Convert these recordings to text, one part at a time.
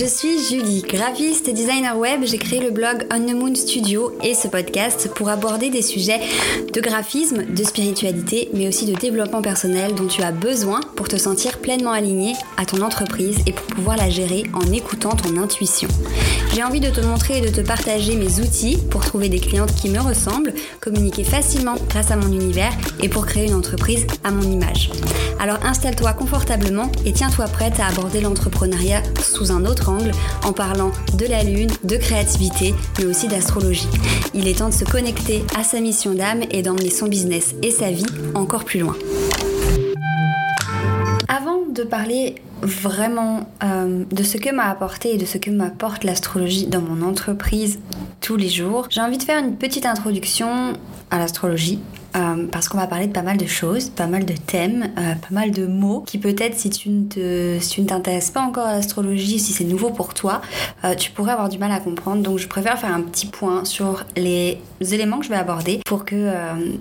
Je suis Julie, graphiste et designer web. J'ai créé le blog On the Moon Studio et ce podcast pour aborder des sujets de graphisme, de spiritualité, mais aussi de développement personnel dont tu as besoin pour te sentir pleinement aligné à ton entreprise et pour pouvoir la gérer en écoutant ton intuition. J'ai envie de te montrer et de te partager mes outils pour trouver des clientes qui me ressemblent, communiquer facilement grâce à mon univers et pour créer une entreprise à mon image. Alors installe-toi confortablement et tiens-toi prête à aborder l'entrepreneuriat sous un autre en parlant de la lune, de créativité, mais aussi d'astrologie. Il est temps de se connecter à sa mission d'âme et d'emmener son business et sa vie encore plus loin. Avant de parler vraiment euh, de ce que m'a apporté et de ce que m'apporte l'astrologie dans mon entreprise tous les jours, j'ai envie de faire une petite introduction à l'astrologie euh, parce qu'on va parler de pas mal de choses, pas mal de thèmes, euh, pas mal de mots qui peut-être si tu ne si tu ne t'intéresses pas encore à l'astrologie, si c'est nouveau pour toi, euh, tu pourrais avoir du mal à comprendre. Donc je préfère faire un petit point sur les éléments que je vais aborder pour que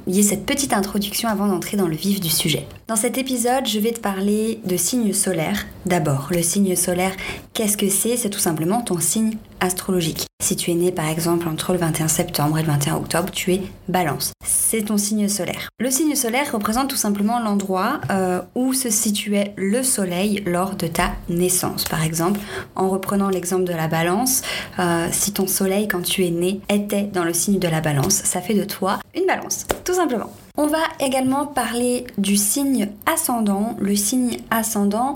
il y ait cette petite introduction avant d'entrer dans le vif du sujet. Dans cet épisode, je vais te parler de signes solaires. D'abord, le signe solaire, qu'est-ce que c'est? C'est tout simplement ton signe astrologique. Si tu es né par exemple entre le 21 septembre et le 21 octobre, tu es balance. C'est ton signe solaire. Le signe solaire représente tout simplement l'endroit euh, où se situait le soleil lors de ta naissance. Par exemple, en reprenant l'exemple de la balance, euh, si ton soleil quand tu es né était dans le signe de la balance, ça fait de toi une balance, tout simplement. On va également parler du signe ascendant. Le signe ascendant,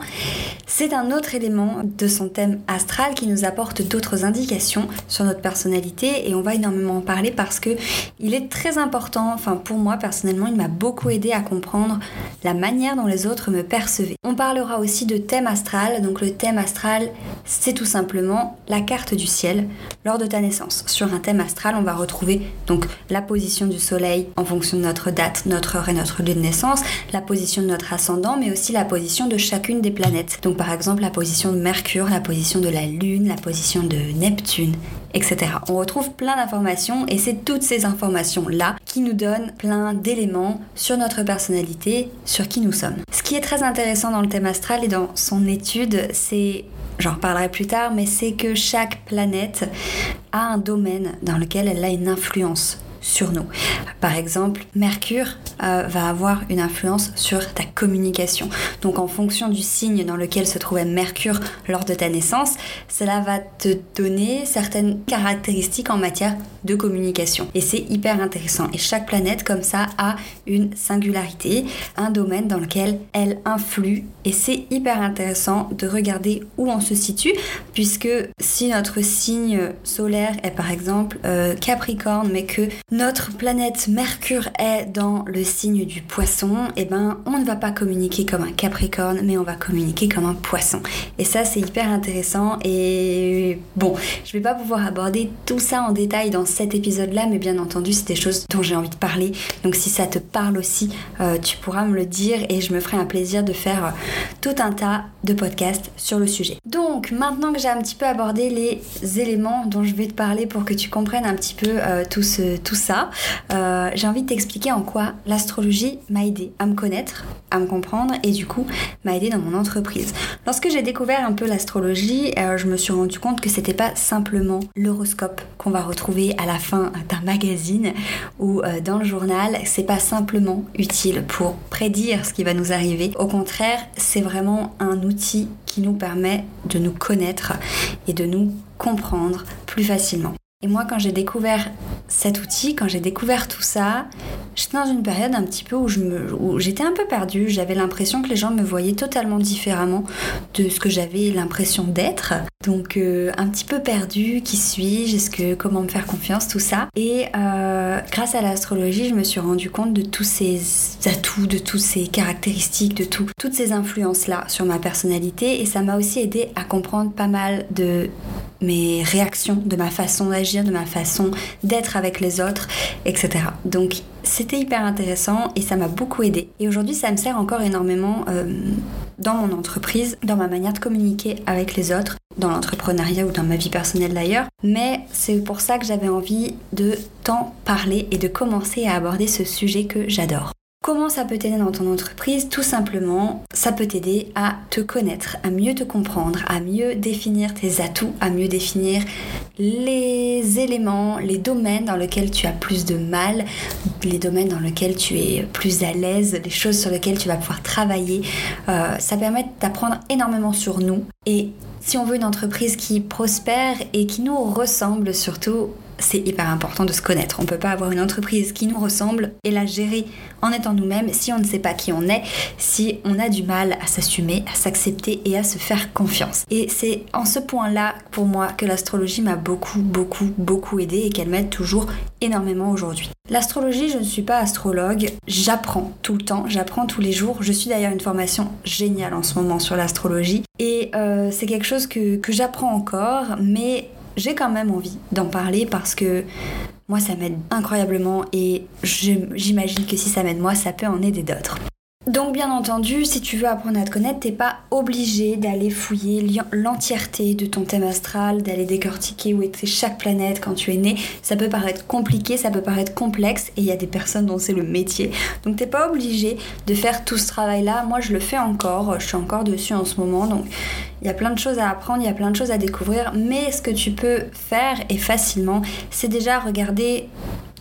c'est un autre élément de son thème astral qui nous apporte d'autres indications sur notre personnalité et on va énormément en parler parce que il est très important, enfin pour moi personnellement, il m'a beaucoup aidé à comprendre la manière dont les autres me percevaient. On parlera aussi de thème astral. Donc le thème astral, c'est tout simplement la carte du ciel lors de ta naissance. Sur un thème astral, on va retrouver donc la position du soleil en fonction de notre date notre heure et notre lieu de naissance, la position de notre ascendant, mais aussi la position de chacune des planètes. Donc par exemple la position de Mercure, la position de la Lune, la position de Neptune, etc. On retrouve plein d'informations et c'est toutes ces informations-là qui nous donnent plein d'éléments sur notre personnalité, sur qui nous sommes. Ce qui est très intéressant dans le thème astral et dans son étude, c'est j'en reparlerai plus tard, mais c'est que chaque planète a un domaine dans lequel elle a une influence sur nous. Par exemple, Mercure euh, va avoir une influence sur ta communication. Donc en fonction du signe dans lequel se trouvait Mercure lors de ta naissance, cela va te donner certaines caractéristiques en matière de communication. Et c'est hyper intéressant. Et chaque planète comme ça a une singularité, un domaine dans lequel elle influe. Et c'est hyper intéressant de regarder où on se situe, puisque si notre signe solaire est par exemple euh, Capricorne, mais que notre planète Mercure est dans le signe du poisson, et eh ben on ne va pas communiquer comme un Capricorne, mais on va communiquer comme un poisson. Et ça c'est hyper intéressant et bon, je vais pas pouvoir aborder tout ça en détail dans cet épisode-là, mais bien entendu c'est des choses dont j'ai envie de parler. Donc si ça te parle aussi, euh, tu pourras me le dire et je me ferai un plaisir de faire euh, tout un tas de podcasts sur le sujet. Donc maintenant que j'ai un petit peu abordé les éléments dont je vais te parler pour que tu comprennes un petit peu euh, tout, ce, tout euh, j'ai envie de t'expliquer en quoi l'astrologie m'a aidé à me connaître, à me comprendre et du coup m'a aidé dans mon entreprise. Lorsque j'ai découvert un peu l'astrologie, euh, je me suis rendu compte que c'était pas simplement l'horoscope qu'on va retrouver à la fin d'un magazine ou euh, dans le journal, c'est pas simplement utile pour prédire ce qui va nous arriver. Au contraire, c'est vraiment un outil qui nous permet de nous connaître et de nous comprendre plus facilement. Et moi, quand j'ai découvert cet outil, quand j'ai découvert tout ça, j'étais dans une période un petit peu où, je me, j'étais un peu perdue. J'avais l'impression que les gens me voyaient totalement différemment de ce que j'avais l'impression d'être. Donc euh, un petit peu perdue, qui suis-je, est-ce que comment me faire confiance, tout ça. Et euh, grâce à l'astrologie, je me suis rendu compte de tous ces atouts, de toutes ces caractéristiques, de tout, toutes ces influences là sur ma personnalité. Et ça m'a aussi aidé à comprendre pas mal de mes réactions, de ma façon d'agir, de ma façon d'être avec les autres, etc. Donc c'était hyper intéressant et ça m'a beaucoup aidé. Et aujourd'hui ça me sert encore énormément euh, dans mon entreprise, dans ma manière de communiquer avec les autres, dans l'entrepreneuriat ou dans ma vie personnelle d'ailleurs. Mais c'est pour ça que j'avais envie de t'en parler et de commencer à aborder ce sujet que j'adore. Comment ça peut t'aider dans ton entreprise Tout simplement, ça peut t'aider à te connaître, à mieux te comprendre, à mieux définir tes atouts, à mieux définir les éléments, les domaines dans lesquels tu as plus de mal, les domaines dans lesquels tu es plus à l'aise, les choses sur lesquelles tu vas pouvoir travailler. Euh, ça permet d'apprendre énormément sur nous et si on veut une entreprise qui prospère et qui nous ressemble surtout, c'est hyper important de se connaître. On ne peut pas avoir une entreprise qui nous ressemble et la gérer en étant nous-mêmes si on ne sait pas qui on est, si on a du mal à s'assumer, à s'accepter et à se faire confiance. Et c'est en ce point-là, pour moi, que l'astrologie m'a beaucoup, beaucoup, beaucoup aidé et qu'elle m'aide toujours énormément aujourd'hui. L'astrologie, je ne suis pas astrologue, j'apprends tout le temps, j'apprends tous les jours. Je suis d'ailleurs une formation géniale en ce moment sur l'astrologie et euh, c'est quelque chose que, que j'apprends encore, mais j'ai quand même envie d'en parler parce que moi ça m'aide incroyablement et j'imagine que si ça m'aide moi, ça peut en aider d'autres. Donc bien entendu, si tu veux apprendre à te connaître, t'es pas obligé d'aller fouiller l'entièreté de ton thème astral, d'aller décortiquer où était chaque planète quand tu es né. Ça peut paraître compliqué, ça peut paraître complexe, et il y a des personnes dont c'est le métier. Donc t'es pas obligé de faire tout ce travail-là. Moi je le fais encore, je suis encore dessus en ce moment, donc il y a plein de choses à apprendre, il y a plein de choses à découvrir. Mais ce que tu peux faire, et facilement, c'est déjà regarder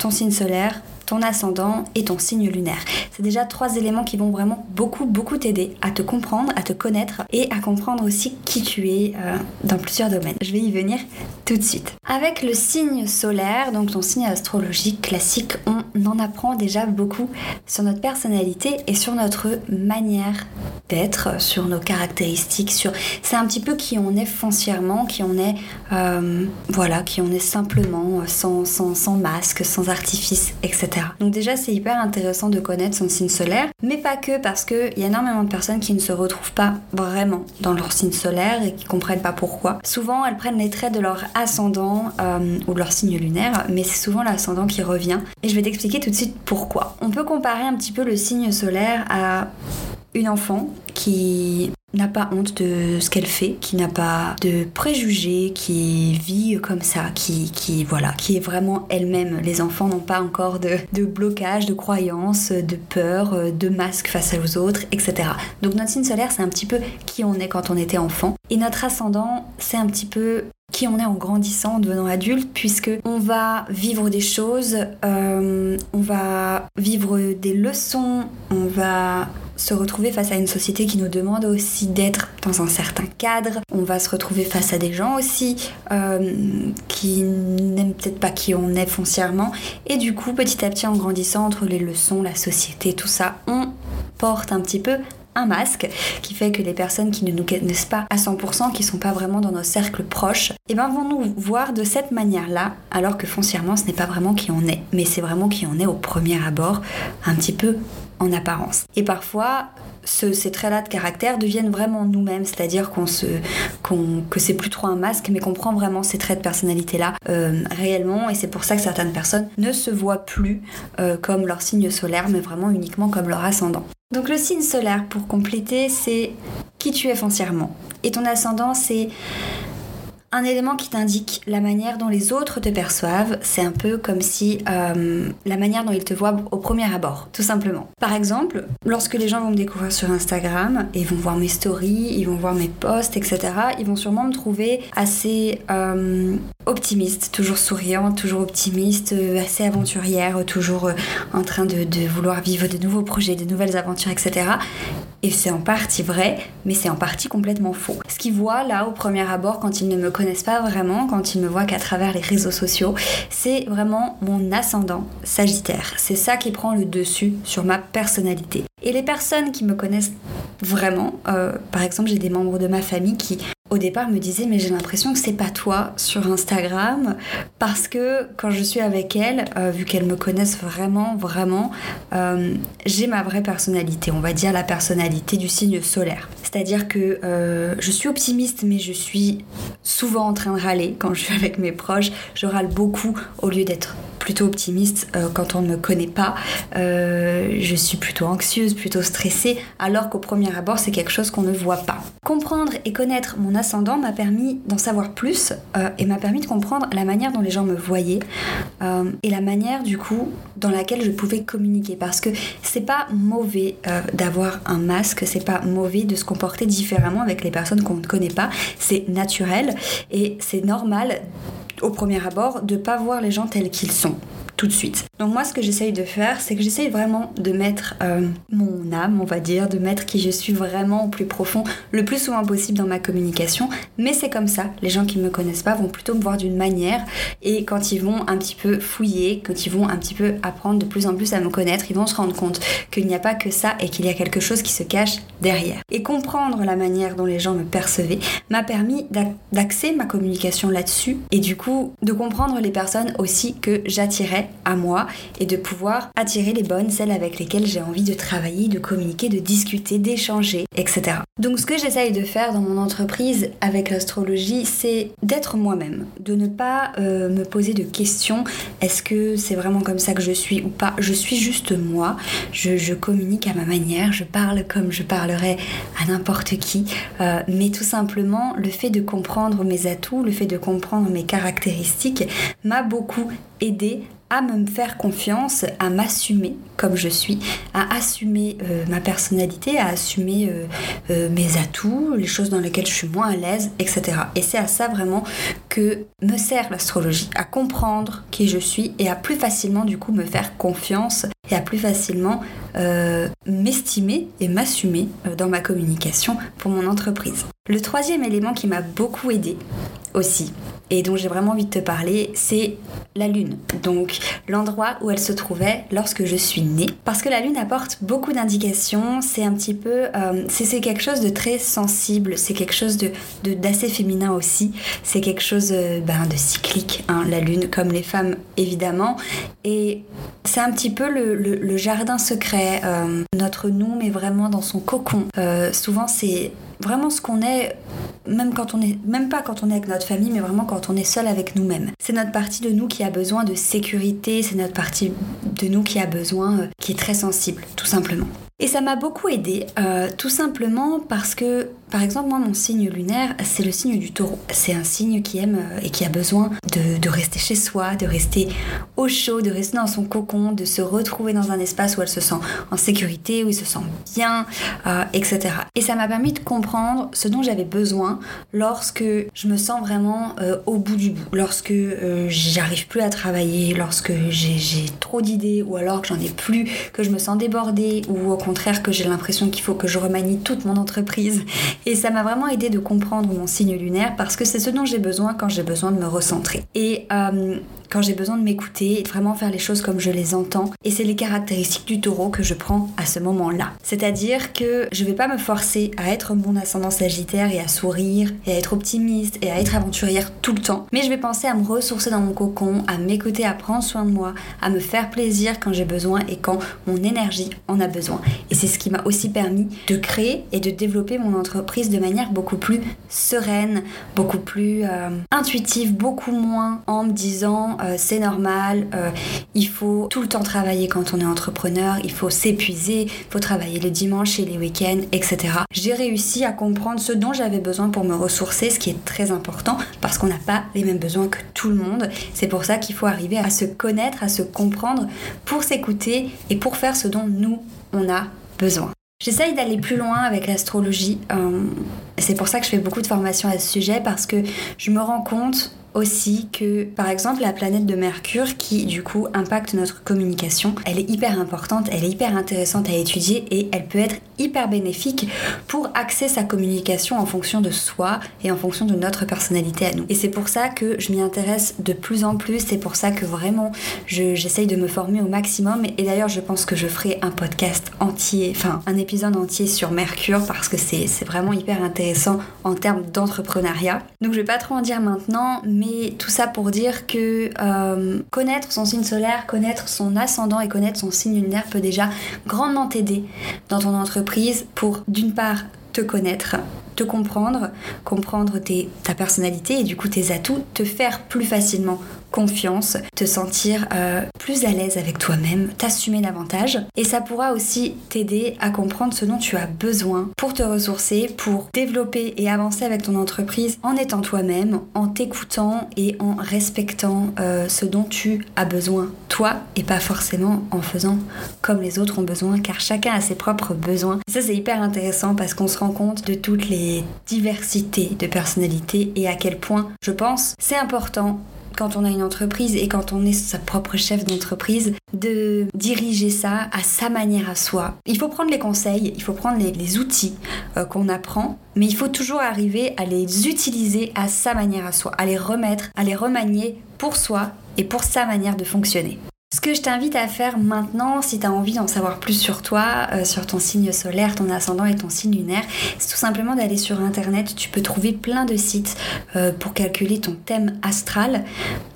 ton signe solaire, ton ascendant et ton signe lunaire. C'est déjà trois éléments qui vont vraiment beaucoup, beaucoup t'aider à te comprendre, à te connaître et à comprendre aussi qui tu es euh, dans plusieurs domaines. Je vais y venir tout de suite. Avec le signe solaire, donc ton signe astrologique classique, on en apprend déjà beaucoup sur notre personnalité et sur notre manière d'être, sur nos caractéristiques, sur c'est un petit peu qui on est foncièrement, qui on est euh, voilà, qui on est simplement sans, sans, sans masque, sans artifice, etc. Donc déjà c'est hyper intéressant de connaître son signe solaire, mais pas que parce qu'il y a énormément de personnes qui ne se retrouvent pas vraiment dans leur signe solaire et qui comprennent pas pourquoi. Souvent elles prennent les traits de leur ascendant euh, ou de leur signe lunaire, mais c'est souvent l'ascendant qui revient. Et je vais t'expliquer tout de suite pourquoi. On peut comparer un petit peu le signe solaire à une enfant qui n'a pas honte de ce qu'elle fait, qui n'a pas de préjugés, qui vit comme ça, qui, qui voilà, qui est vraiment elle-même. Les enfants n'ont pas encore de, de, blocage, de croyances, de peur, de masque face aux autres, etc. Donc notre signe solaire, c'est un petit peu qui on est quand on était enfant. Et notre ascendant, c'est un petit peu qui on est en grandissant, en devenant adulte, puisque on va vivre des choses, euh, on va vivre des leçons, on va se retrouver face à une société qui nous demande aussi d'être dans un certain cadre. On va se retrouver face à des gens aussi euh, qui n'aiment peut-être pas qui on est foncièrement. Et du coup, petit à petit, en grandissant entre les leçons, la société, tout ça, on porte un petit peu un masque qui fait que les personnes qui ne nous connaissent pas à 100%, qui sont pas vraiment dans nos cercles proches, eh ben vont nous voir de cette manière-là, alors que foncièrement ce n'est pas vraiment qui on est, mais c'est vraiment qui on est au premier abord, un petit peu en apparence. Et parfois, ces traits-là de caractère deviennent vraiment nous-mêmes, c'est-à-dire qu'on se, que c'est plus trop un masque, mais qu'on prend vraiment ces traits de personnalité-là euh, réellement. Et c'est pour ça que certaines personnes ne se voient plus euh, comme leur signe solaire, mais vraiment uniquement comme leur ascendant. Donc le signe solaire, pour compléter, c'est qui tu es foncièrement. Et ton ascendant, c'est un élément qui t'indique la manière dont les autres te perçoivent, c'est un peu comme si euh, la manière dont ils te voient au premier abord, tout simplement. Par exemple, lorsque les gens vont me découvrir sur Instagram et vont voir mes stories, ils vont voir mes posts, etc., ils vont sûrement me trouver assez euh, optimiste, toujours souriante, toujours optimiste, euh, assez aventurière, toujours en train de, de vouloir vivre de nouveaux projets, de nouvelles aventures, etc. Et c'est en partie vrai, mais c'est en partie complètement faux. Ce qu'ils voient là au premier abord quand ils ne me connaissent pas vraiment, quand ils me voient qu'à travers les réseaux sociaux, c'est vraiment mon ascendant Sagittaire. C'est ça qui prend le dessus sur ma personnalité. Et les personnes qui me connaissent vraiment, euh, par exemple, j'ai des membres de ma famille qui au départ me disaient mais j'ai l'impression que c'est pas toi sur Instagram. Parce que quand je suis avec elles, euh, vu qu'elles me connaissent vraiment vraiment, euh, j'ai ma vraie personnalité, on va dire la personnalité du signe solaire. C'est-à-dire que je suis optimiste mais je suis souvent en train de râler quand je suis avec mes proches, je râle beaucoup au lieu d'être plutôt optimiste euh, quand on ne me connaît pas. Euh, je suis plutôt anxieuse, plutôt stressée, alors qu'au premier abord, c'est quelque chose qu'on ne voit pas. Comprendre et connaître mon ascendant m'a permis d'en savoir plus euh, et m'a permis de comprendre la manière dont les gens me voyaient et la manière du coup dans laquelle je pouvais communiquer. Parce que c'est pas mauvais d'avoir un masque, c'est pas mauvais de se comporter différemment avec les personnes qu'on ne connaît pas, c'est naturel et c'est normal au premier abord de pas voir les gens tels qu'ils sont tout de suite. Donc moi ce que j'essaye de faire, c'est que j'essaye vraiment de mettre euh, mon âme, on va dire, de mettre qui je suis vraiment au plus profond, le plus souvent possible dans ma communication. Mais c'est comme ça, les gens qui me connaissent pas vont plutôt me voir d'une manière et quand ils vont un petit peu fouiller, quand ils vont un petit peu apprendre de plus en plus à me connaître, ils vont se rendre compte qu'il n'y a pas que ça et qu'il y a quelque chose qui se cache derrière. Et comprendre la manière dont les gens me percevaient m'a permis d'axer ma communication là-dessus et du coup de comprendre les personnes aussi que j'attirais à moi et de pouvoir attirer les bonnes, celles avec lesquelles j'ai envie de travailler, de communiquer, de discuter, d'échanger, etc. Donc ce que j'essaye de faire dans mon entreprise avec l'astrologie, c'est d'être moi-même, de ne pas euh, me poser de questions, est-ce que c'est vraiment comme ça que je suis ou pas, je suis juste moi, je, communique à ma manière, je parle comme je parlerais à n'importe qui, euh, mais tout simplement le fait de comprendre mes atouts, le fait de comprendre mes caractéristiques m'a beaucoup aidé à me faire confiance, à m'assumer comme je suis, à assumer euh, ma personnalité, à assumer euh, euh, mes atouts, les choses dans lesquelles je suis moins à l'aise, etc. Et c'est à ça vraiment que me sert l'astrologie, à comprendre qui je suis et à plus facilement du coup me faire confiance et à plus facilement m'estimer et m'assumer dans ma communication pour mon entreprise. Le troisième élément qui m'a beaucoup aidé aussi, et dont j'ai vraiment envie de te parler, c'est la Lune. Donc l'endroit où elle se trouvait lorsque je suis née. Parce que la Lune apporte beaucoup d'indications, c'est un petit peu... Euh, c'est quelque chose de très sensible, c'est quelque chose de, d'assez féminin aussi, c'est quelque chose euh, ben, de cyclique, hein, la Lune, comme les femmes évidemment. Et c'est un petit peu le, jardin secret. Euh, notre nous mais vraiment dans son cocon. souvent c'est vraiment ce qu'on est, même quand on est, même pas quand on est avec notre famille, mais vraiment quand on est seul avec nous-mêmes. C'est notre partie de nous qui a besoin de sécurité, c'est notre partie de nous qui a besoin, euh, qui est très sensible, tout simplement. Et ça m'a beaucoup aidé, euh, tout simplement parce que, par exemple, moi, mon signe lunaire, c'est le signe du taureau. C'est un signe qui aime euh, et qui a besoin de, rester chez soi, de rester au chaud, de rester dans son cocon, de se retrouver dans un espace où elle se sent en sécurité, où il se sent bien, euh, etc. Et ça m'a permis de comprendre ce dont j'avais besoin lorsque je me sens vraiment au bout du bout, lorsque j'arrive plus à travailler, lorsque j'ai trop d'idées, ou alors que j'en ai plus, que je me sens débordée, ou au contraire que j'ai l'impression qu'il faut que je remanie toute mon entreprise. Et ça m'a vraiment aidé de comprendre mon signe lunaire parce que c'est ce dont j'ai besoin quand j'ai besoin de me recentrer. Et euh, quand j'ai besoin de m'écouter de vraiment faire les choses comme je les entends. Et c'est les caractéristiques du taureau que je prends à ce moment-là. C'est-à-dire que je vais pas me forcer à être mon ascendant sagittaire et à sourire et à être optimiste et à être aventurière tout le temps. Mais je vais penser à me ressourcer dans mon cocon, à m'écouter, à prendre soin de moi, à me faire plaisir quand j'ai besoin et quand mon énergie en a besoin. Et c'est ce qui m'a aussi permis de créer et de développer mon entreprise de manière beaucoup plus sereine, beaucoup plus euh, intuitive, beaucoup moins en me disant euh, c'est normal, euh, il faut tout le temps travailler quand on est entrepreneur, il faut s'épuiser, il faut travailler le dimanche et les week-ends, etc. J'ai réussi à comprendre ce dont j'avais besoin pour me ressourcer, ce qui est très important parce qu'on n'a pas les mêmes besoins que tout le monde. C'est pour ça qu'il faut arriver à se connaître, à se comprendre pour s'écouter et pour faire ce dont nous, on a besoin. J'essaye d'aller plus loin avec l'astrologie. Euh, c'est pour ça que je fais beaucoup de formations à ce sujet parce que je me rends compte aussi que, par exemple, la planète de Mercure, qui du coup impacte notre communication, elle est hyper importante, elle est hyper intéressante à étudier et elle peut être hyper bénéfique pour axer sa communication en fonction de soi et en fonction de notre personnalité à nous. Et c'est pour ça que je m'y intéresse de plus en plus, c'est pour ça que vraiment j'essaye de me former au maximum. Et d'ailleurs, je pense que je ferai un podcast entier, enfin un épisode entier sur Mercure parce que c'est vraiment hyper intéressant en termes d'entrepreneuriat. Donc je vais pas trop en dire maintenant, mais tout ça pour dire que euh, connaître son signe solaire, connaître son ascendant et connaître son signe lunaire peut déjà grandement t'aider dans ton entreprise pour d'une part te connaître, te comprendre, comprendre ta personnalité et du coup tes atouts, te faire plus facilement confiance, te sentir euh, plus à l'aise avec toi-même, t'assumer davantage. Et ça pourra aussi t'aider à comprendre ce dont tu as besoin pour te ressourcer, pour développer et avancer avec ton entreprise en étant toi-même, en t'écoutant et en respectant euh, ce dont tu as besoin toi et pas forcément en faisant comme les autres ont besoin car chacun a ses propres besoins. ça c'est hyper intéressant parce qu'on se rend compte de toutes les diversités de personnalités et à quel point je pense c'est important quand on a une entreprise et quand on est sa propre chef d'entreprise, de diriger ça à sa manière à soi. Il faut prendre les conseils, il faut prendre les, outils euh, qu'on apprend, mais il faut toujours arriver à les utiliser à sa manière à soi, à les remettre, à les remanier pour soi et pour sa manière de fonctionner. Que je t'invite à faire maintenant, si tu as envie d'en savoir plus sur toi, euh, sur ton signe solaire, ton ascendant et ton signe lunaire, c'est tout simplement d'aller sur internet. Tu peux trouver plein de sites euh, pour calculer ton thème astral.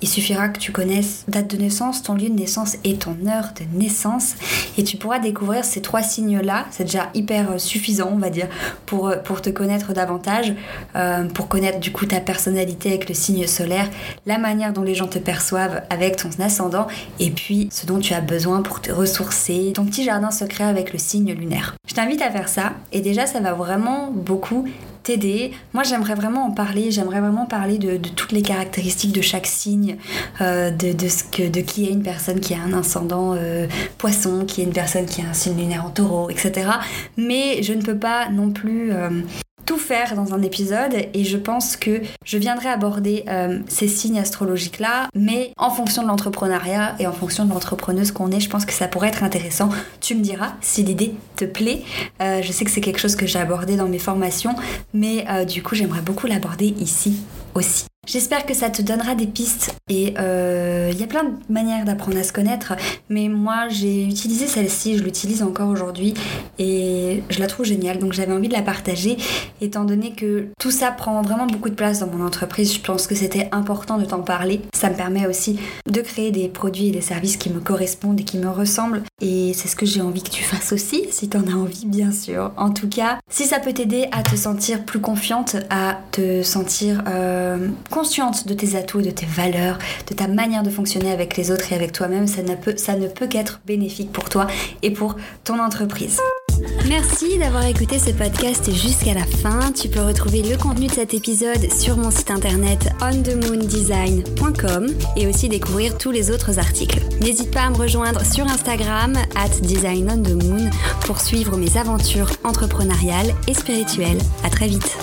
Il suffira que tu connaisses date de naissance, ton lieu de naissance et ton heure de naissance. Et tu pourras découvrir ces trois signes-là. C'est déjà hyper euh, suffisant, on va dire, pour, pour te connaître davantage, pour connaître du coup ta personnalité avec le signe solaire, la manière dont les gens te perçoivent avec ton ascendant et puis ce dont tu as besoin pour te ressourcer, ton petit jardin secret avec le signe lunaire. Je t'invite à faire ça et déjà ça va vraiment beaucoup t'aider. Moi j'aimerais vraiment en parler, j'aimerais vraiment parler de, toutes les caractéristiques de chaque signe, euh, de, qui est une personne qui a un ascendant euh, poisson, qui est une personne qui a un signe lunaire en taureau, etc. Mais je ne peux pas non plus euh, tout faire dans un épisode et je pense que je viendrai aborder euh, ces signes astrologiques là, mais en fonction de l'entrepreneuriat et en fonction de l'entrepreneuse qu'on est, je pense que ça pourrait être intéressant. Tu me diras si l'idée te plaît. Euh, je sais que c'est quelque chose que j'ai abordé dans mes formations, mais euh, du coup j'aimerais beaucoup l'aborder ici aussi. J'espère que ça te donnera des pistes et euh, il y a plein de manières d'apprendre à se connaître, mais moi j'ai utilisé celle-ci, je l'utilise encore aujourd'hui et je la trouve géniale, donc j'avais envie de la partager étant donné que tout ça prend vraiment beaucoup de place dans mon entreprise. Je pense que c'était important de t'en parler. Ça me permet aussi de créer des produits et des services qui me correspondent et qui me ressemblent et c'est ce que j'ai envie que tu fasses aussi, si t'en as envie bien sûr. En tout cas, si ça peut t'aider à te sentir plus confiante, à te sentir euh, consciente de tes atouts, de tes valeurs, de ta manière de fonctionner avec les autres et avec toi-même, ça ne peut, qu'être bénéfique pour toi et pour ton entreprise. Merci d'avoir écouté ce podcast jusqu'à la fin. Tu peux retrouver le contenu de cet épisode sur mon site internet onthemoondesign.com et aussi découvrir tous les autres articles. N'hésite pas à me rejoindre sur Instagram at pour suivre mes aventures entrepreneuriales et spirituelles. À très vite.